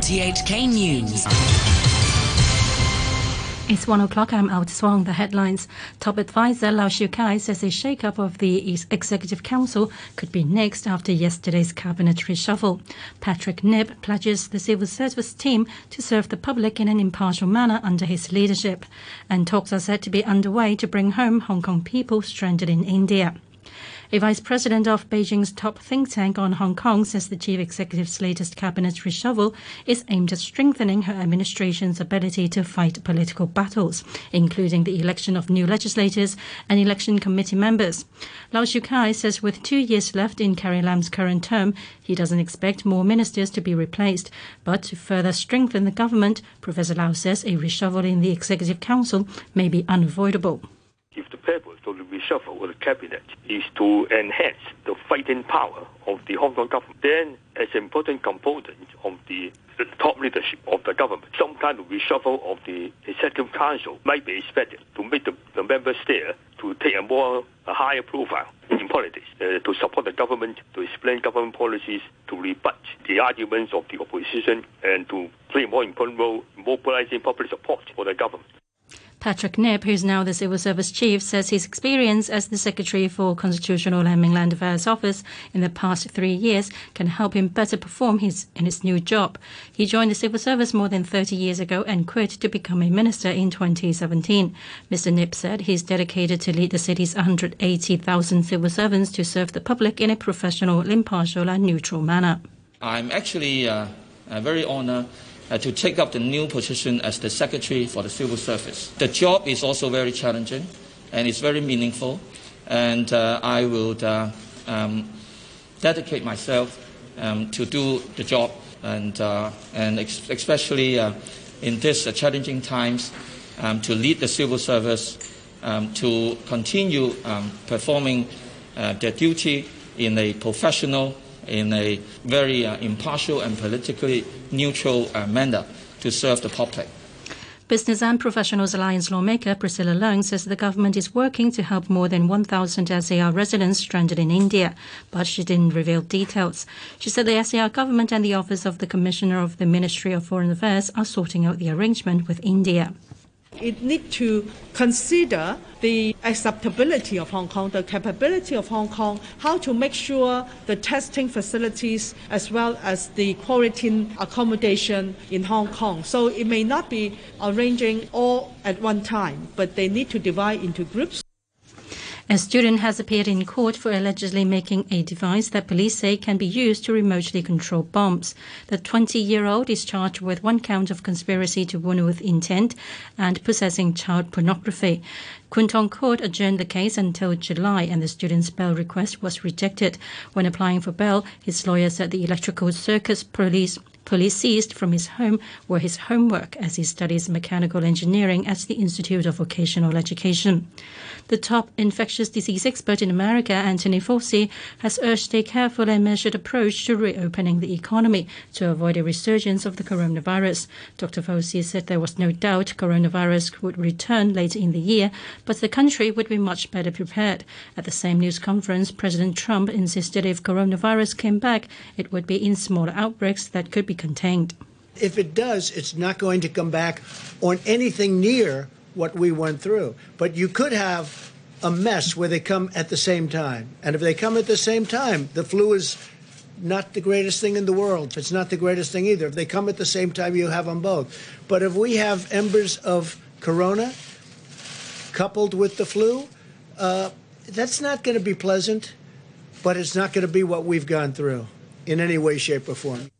RTHK News. It's one o'clock. I'm out swung the headlines. Top advisor Lau Shiu-kai says a shake-up of the Executive Council could be next after yesterday's cabinet reshuffle. Patrick Nip pledges the civil service team to serve the public in an impartial manner under his leadership. And talks are said to be underway to bring home Hong Kong people stranded in India. A vice president of Beijing's top think tank on Hong Kong says the chief executive's latest cabinet reshuffle is aimed at strengthening her administration's ability to fight political battles, including the election of new legislators and election committee members. Lau Shiu-kai says with two years left in Carrie Lam's current term, he doesn't expect more ministers to be replaced. But to further strengthen the government, Professor Lau says a reshuffle in the Executive Council may be unavoidable if the the reshuffle of the cabinet is to enhance the fighting power of the Hong Kong government, then as an important component of the, top leadership of the government, some kind of reshuffle of the executive council might be expected to make the, the members there to take a more a higher profile in politics, uh, to support the government, to explain government policies, to rebut the arguments of the opposition, and to play a more important role in mobilizing public support for the government. Patrick Nip, who's now the Civil Service Chief, says his experience as the Secretary for Constitutional and Mainland Affairs Office in the past three years can help him better perform his, in his new job. He joined the Civil Service more than 30 years ago and quit to become a minister in 2017. Mr. Nip said he's dedicated to lead the city's 180,000 civil servants to serve the public in a professional, impartial, and neutral manner. I'm actually uh, uh, very honored uh, to take up the new position as the Secretary for the Civil Service. The job is also very challenging and it's very meaningful, and uh, I will uh, um, dedicate myself um, to do the job, and, uh, and ex- especially uh, in these challenging times, um, to lead the civil service, um, to continue um, performing their duty in a professional in a very uh, impartial and politically neutral uh, manner to serve the public. Business and Professionals Alliance lawmaker Priscilla Leung says the government is working to help more than 1,000 SAR residents stranded in India, but she didn't reveal details. She said the SAR government and the Office of the Commissioner of the Ministry of Foreign Affairs are sorting out the arrangement with India. It needs to consider the acceptability of Hong Kong, the capability of Hong Kong, how to make sure the testing facilities as well as the quarantine accommodation in Hong Kong. So it may not be arranging all at one time, but they need to divide into groups. A student has appeared in court for allegedly making a device that police say can be used to remotely control bombs. The 20 year old is charged with one count of conspiracy to wound with intent and possessing child pornography. Kwun Tong Court adjourned the case until July, and the student's bail request was rejected. When applying for bail, his lawyer said the electrical circuits police police seized from his home were his homework as he studies mechanical engineering at the Institute of Vocational Education. The top infectious disease expert in America, Anthony Fauci, has urged a careful and measured approach to reopening the economy to avoid a resurgence of the coronavirus. Dr. Fauci said there was no doubt coronavirus would return later in the year, but the country would be much better prepared. At the same news conference, President Trump insisted if coronavirus came back, it would be in smaller outbreaks that could be contained. If it does, it's not going to come back on anything near what we went through. But you could have a mess where they come at the same time. And if they come at the same time, the flu is not the greatest thing in the world. It's not the greatest thing either. If they come at the same time, you have them both. But if we have embers of corona coupled with the flu, uh, that's not going to be pleasant, but it's not going to be what we've gone through in any way, shape, or form.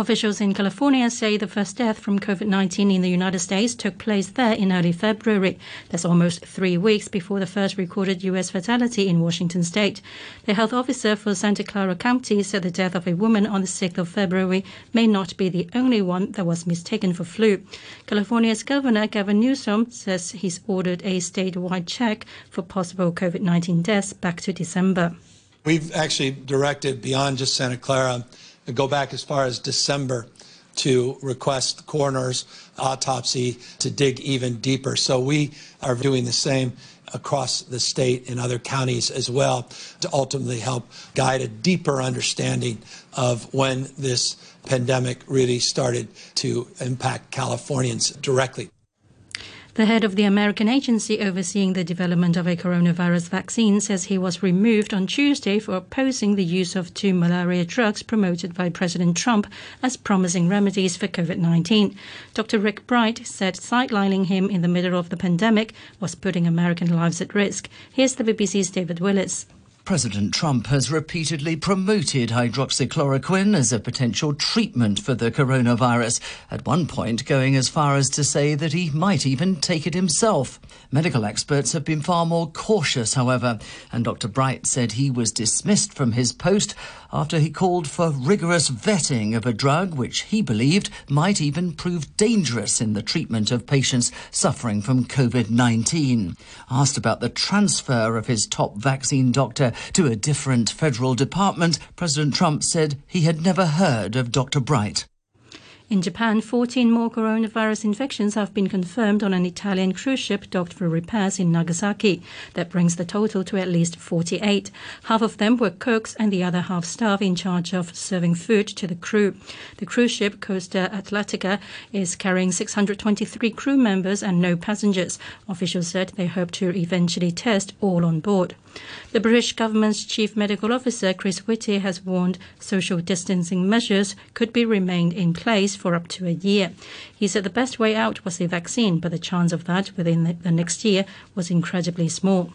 Officials in California say the first death from COVID 19 in the United States took place there in early February. That's almost three weeks before the first recorded U.S. fatality in Washington state. The health officer for Santa Clara County said the death of a woman on the 6th of February may not be the only one that was mistaken for flu. California's Governor Gavin Newsom says he's ordered a statewide check for possible COVID 19 deaths back to December. We've actually directed beyond just Santa Clara go back as far as December to request the coroner's autopsy to dig even deeper. So we are doing the same across the state and other counties as well to ultimately help guide a deeper understanding of when this pandemic really started to impact Californians directly. The head of the American agency overseeing the development of a coronavirus vaccine says he was removed on Tuesday for opposing the use of two malaria drugs promoted by President Trump as promising remedies for COVID 19. Dr. Rick Bright said sidelining him in the middle of the pandemic was putting American lives at risk. Here's the BBC's David Willis. President Trump has repeatedly promoted hydroxychloroquine as a potential treatment for the coronavirus, at one point going as far as to say that he might even take it himself. Medical experts have been far more cautious, however, and Dr. Bright said he was dismissed from his post after he called for rigorous vetting of a drug which he believed might even prove dangerous in the treatment of patients suffering from COVID 19. Asked about the transfer of his top vaccine doctor to a different federal department, President Trump said he had never heard of Dr. Bright. In Japan, 14 more coronavirus infections have been confirmed on an Italian cruise ship docked for repairs in Nagasaki. That brings the total to at least 48. Half of them were cooks and the other half staff in charge of serving food to the crew. The cruise ship Costa Atlantica is carrying 623 crew members and no passengers. Officials said they hope to eventually test all on board. The British government's chief medical officer, Chris Whitty, has warned social distancing measures could be remained in place for up to a year. He said the best way out was the vaccine, but the chance of that within the, the next year was incredibly small.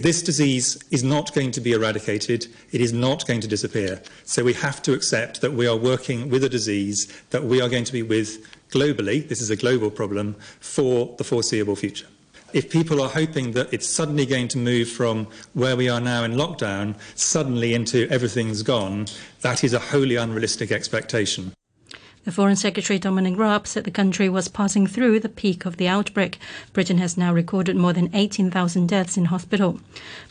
This disease is not going to be eradicated. It is not going to disappear. So we have to accept that we are working with a disease that we are going to be with globally. This is a global problem for the foreseeable future. If people are hoping that it's suddenly going to move from where we are now in lockdown suddenly into everything's gone, that is a wholly unrealistic expectation. The Foreign Secretary Dominic Raab said the country was passing through the peak of the outbreak. Britain has now recorded more than 18,000 deaths in hospital.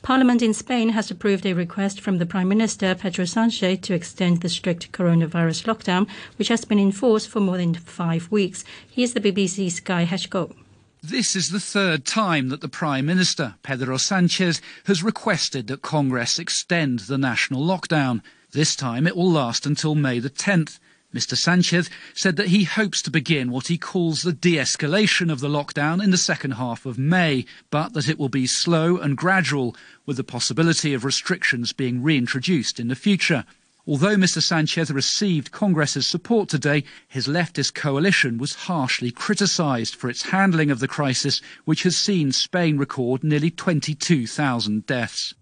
Parliament in Spain has approved a request from the Prime Minister Pedro Sanchez to extend the strict coronavirus lockdown, which has been in force for more than five weeks. Here's the BBC's Guy Hedgecoe. This is the third time that the Prime Minister, Pedro Sanchez, has requested that Congress extend the national lockdown. This time it will last until May the 10th. Mr. Sanchez said that he hopes to begin what he calls the de escalation of the lockdown in the second half of May, but that it will be slow and gradual, with the possibility of restrictions being reintroduced in the future. Although Mr. Sanchez received Congress's support today, his leftist coalition was harshly criticised for its handling of the crisis, which has seen Spain record nearly 22,000 deaths.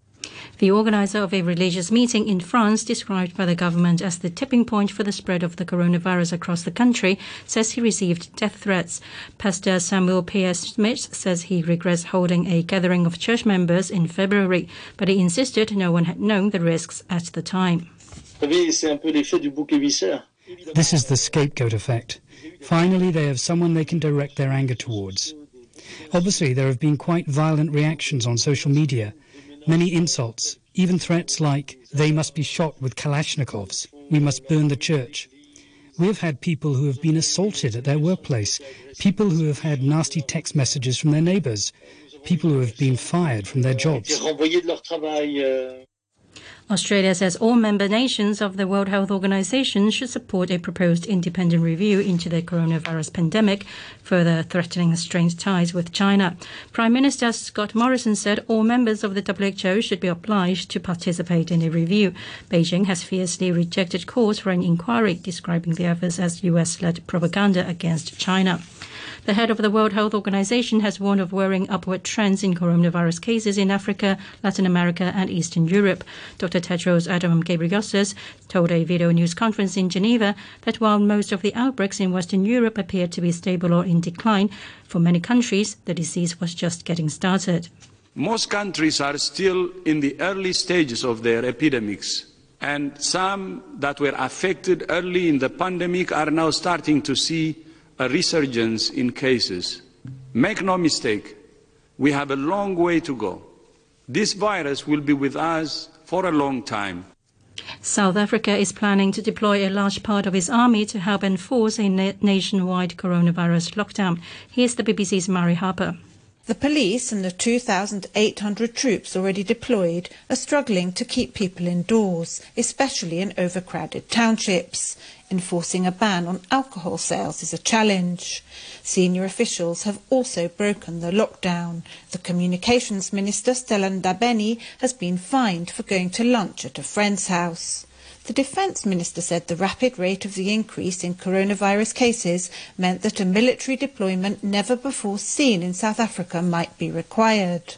The organizer of a religious meeting in France, described by the government as the tipping point for the spread of the coronavirus across the country, says he received death threats. Pastor Samuel Peterschmitt says he regrets holding a gathering of church members in February, but he insisted no one had known the risks at the time. This is the scapegoat effect. Finally, they have someone they can direct their anger towards. Obviously, there have been quite violent reactions on social media many insults, even threats like, they must be shot with Kalashnikovs, we must burn the church. We have had people who have been assaulted at their workplace, people who have had nasty text messages from their neighbors, people who have been fired from their jobs. Australia says all member nations of the World Health Organization should support a proposed independent review into the coronavirus pandemic, further threatening strained ties with China. Prime Minister Scott Morrison said all members of the WHO should be obliged to participate in a review. Beijing has fiercely rejected calls for an inquiry, describing the efforts as US led propaganda against China. The head of the World Health Organization has warned of worrying upward trends in coronavirus cases in Africa, Latin America, and Eastern Europe. Dr. Tedros Adhanom Ghebreyesus told a video news conference in Geneva that while most of the outbreaks in Western Europe appeared to be stable or in decline, for many countries the disease was just getting started. Most countries are still in the early stages of their epidemics and some that were affected early in the pandemic are now starting to see a resurgence in cases. Make no mistake, we have a long way to go. This virus will be with us for a long time. South Africa is planning to deploy a large part of its army to help enforce a na- nationwide coronavirus lockdown. Here's the BBC's Mary Harper. The police and the 2,800 troops already deployed are struggling to keep people indoors, especially in overcrowded townships. Enforcing a ban on alcohol sales is a challenge. Senior officials have also broken the lockdown. The Communications Minister, Stella Ndabeni, has been fined for going to lunch at a friend's house. The Defence Minister said the rapid rate of the increase in coronavirus cases meant that a military deployment never before seen in South Africa might be required.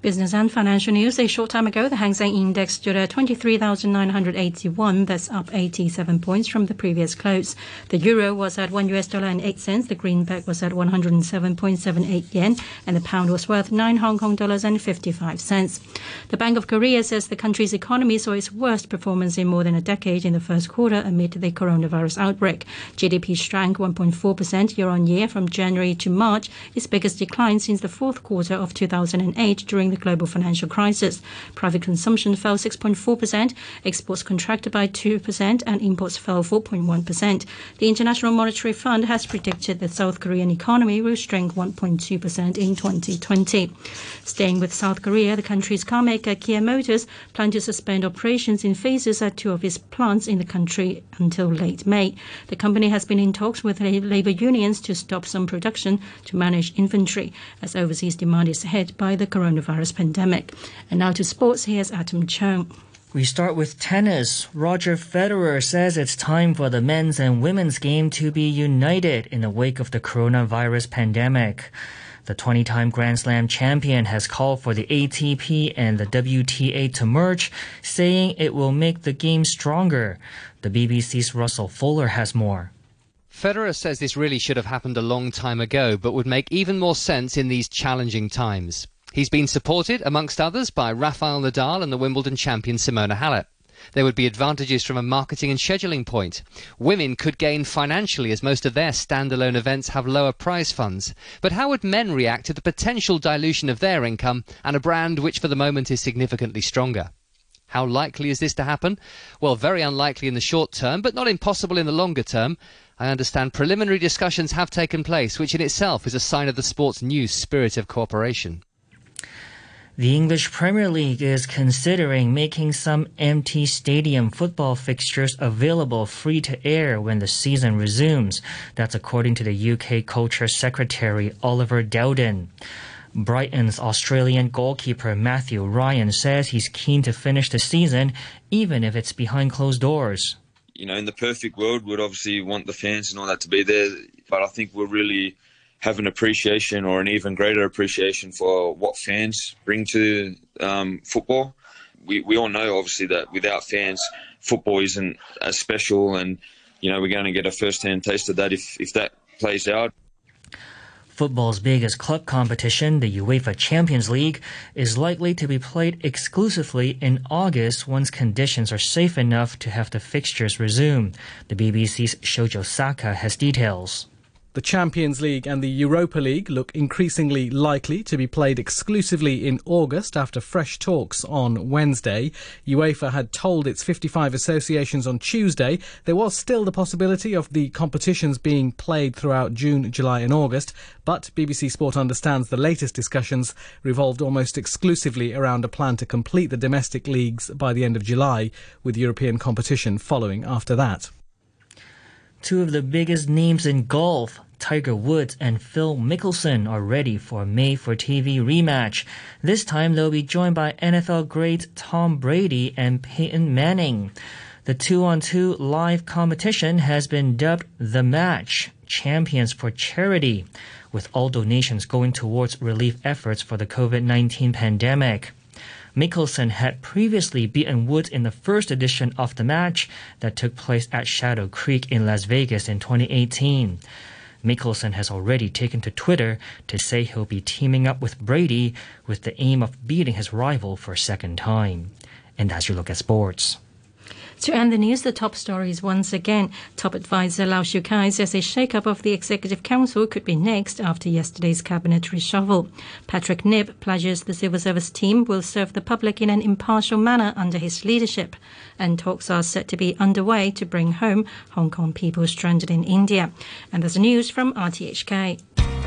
Business and financial news. A short time ago, the Hang Seng Index stood at 23,981. That's up 87 points from the previous close. The euro was at 1 US dollar and 8 cents. The greenback was at 107.78 yen. And the pound was worth 9 Hong Kong dollars and 55 cents. The Bank of Korea says the country's economy saw its worst performance in more than a decade in the first quarter amid the coronavirus outbreak. GDP shrank 1.4% year on year from January to March, its biggest decline since the fourth quarter of 2008 during the global financial crisis. Private consumption fell 6.4%, exports contracted by 2%, and imports fell 4.1%. The International Monetary Fund has predicted the South Korean economy will shrink 1.2% in 2020. Staying with South Korea, the country's carmaker Kia Motors planned to suspend operations in phases at two of its plants in the country until late May. The company has been in talks with labor unions to stop some production to manage inventory as overseas demand is hit by the coronavirus pandemic. And now to sports, here's Adam Chung. We start with tennis. Roger Federer says it's time for the men's and women's game to be united in the wake of the coronavirus pandemic. The 20 time Grand Slam champion has called for the ATP and the WTA to merge, saying it will make the game stronger. The BBC's Russell Fuller has more. Federer says this really should have happened a long time ago, but would make even more sense in these challenging times. He's been supported, amongst others, by Rafael Nadal and the Wimbledon champion Simona Halep. There would be advantages from a marketing and scheduling point. Women could gain financially as most of their standalone events have lower prize funds. But how would men react to the potential dilution of their income and a brand which for the moment is significantly stronger? How likely is this to happen? Well, very unlikely in the short term, but not impossible in the longer term. I understand preliminary discussions have taken place, which in itself is a sign of the sport's new spirit of cooperation. The English Premier League is considering making some empty stadium football fixtures available free to air when the season resumes. That's according to the UK Culture Secretary Oliver Dowden. Brighton's Australian goalkeeper Matthew Ryan says he's keen to finish the season even if it's behind closed doors. You know, in the perfect world, we'd obviously want the fans and all that to be there, but I think we're really have an appreciation or an even greater appreciation for what fans bring to um, football. We, we all know, obviously, that without fans, football isn't as special, and you know we're going to get a first-hand taste of that if if that plays out. Football's biggest club competition, the UEFA Champions League, is likely to be played exclusively in August once conditions are safe enough to have the fixtures resume. The BBC's Shojo Saka has details. The Champions League and the Europa League look increasingly likely to be played exclusively in August after fresh talks on Wednesday. UEFA had told its 55 associations on Tuesday there was still the possibility of the competitions being played throughout June, July, and August, but BBC Sport understands the latest discussions revolved almost exclusively around a plan to complete the domestic leagues by the end of July, with European competition following after that. Two of the biggest names in golf, Tiger Woods and Phil Mickelson are ready for a Made for TV rematch. This time they'll be joined by NFL greats Tom Brady and Peyton Manning. The two on two live competition has been dubbed The Match Champions for Charity, with all donations going towards relief efforts for the COVID 19 pandemic. Mickelson had previously beaten Woods in the first edition of the match that took place at Shadow Creek in Las Vegas in 2018. Mickelson has already taken to Twitter to say he'll be teaming up with Brady with the aim of beating his rival for a second time. And that's your look at sports. To end the news, the top stories once again. Top advisor Lau Shiu-kai says a shake-up of the Executive Council could be next after yesterday's cabinet reshuffle. Patrick Nip pledges the civil service team will serve the public in an impartial manner under his leadership. And talks are set to be underway to bring home Hong Kong people stranded in India. And there's news from RTHK.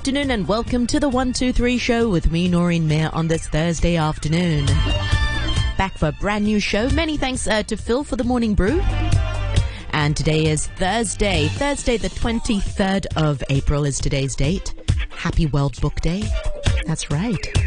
Afternoon and welcome to the 123 show with me, Noreen Mayer, on this Thursday afternoon. Back for a brand new show. Many thanks uh, to Phil for the morning brew. And today is Thursday. Thursday, the 23rd of April is today's date. Happy World Book Day. That's right.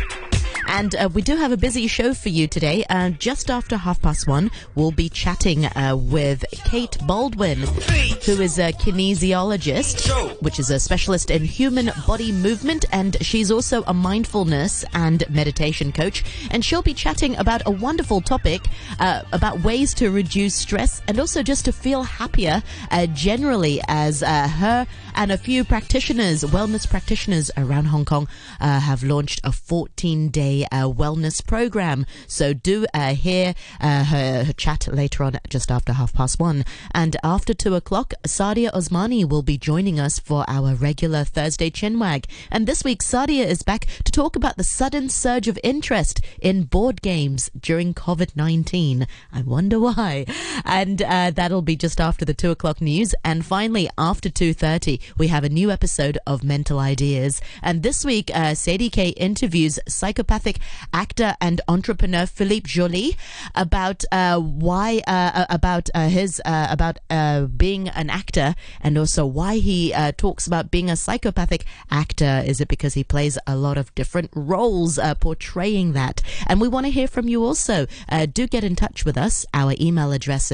And uh, we do have a busy show for you today. Uh, just after half past one, we'll be chatting uh, with Kate Baldwin, who is a kinesiologist, which is a specialist in human body movement, and she's also a mindfulness and meditation coach. And she'll be chatting about a wonderful topic uh, about ways to reduce stress and also just to feel happier uh, generally as uh, her and a few practitioners, wellness practitioners around Hong Kong, have launched a 14 day uh, wellness program. So do uh, hear uh, her, her chat later on, just after half past one. And after two o'clock, Sadia Osmani will be joining us for our regular Thursday chinwag. And this week, Sadia is back to talk about the sudden surge of interest in board games during COVID 19. I wonder why. And uh, that'll be just after the two o'clock news. And finally, after 2.30, we have a new episode of Mental Ideas. And this week, uh, Sadie K interviews psychopathic actor and entrepreneur Philippe Joly about uh, why, uh, about uh, his, uh, about uh, being an actor and also why he uh, talks about being a psychopathic actor. Is it because he plays a lot of different roles uh, portraying that? And we want to hear from you also. Uh, do get in touch with us. Our email address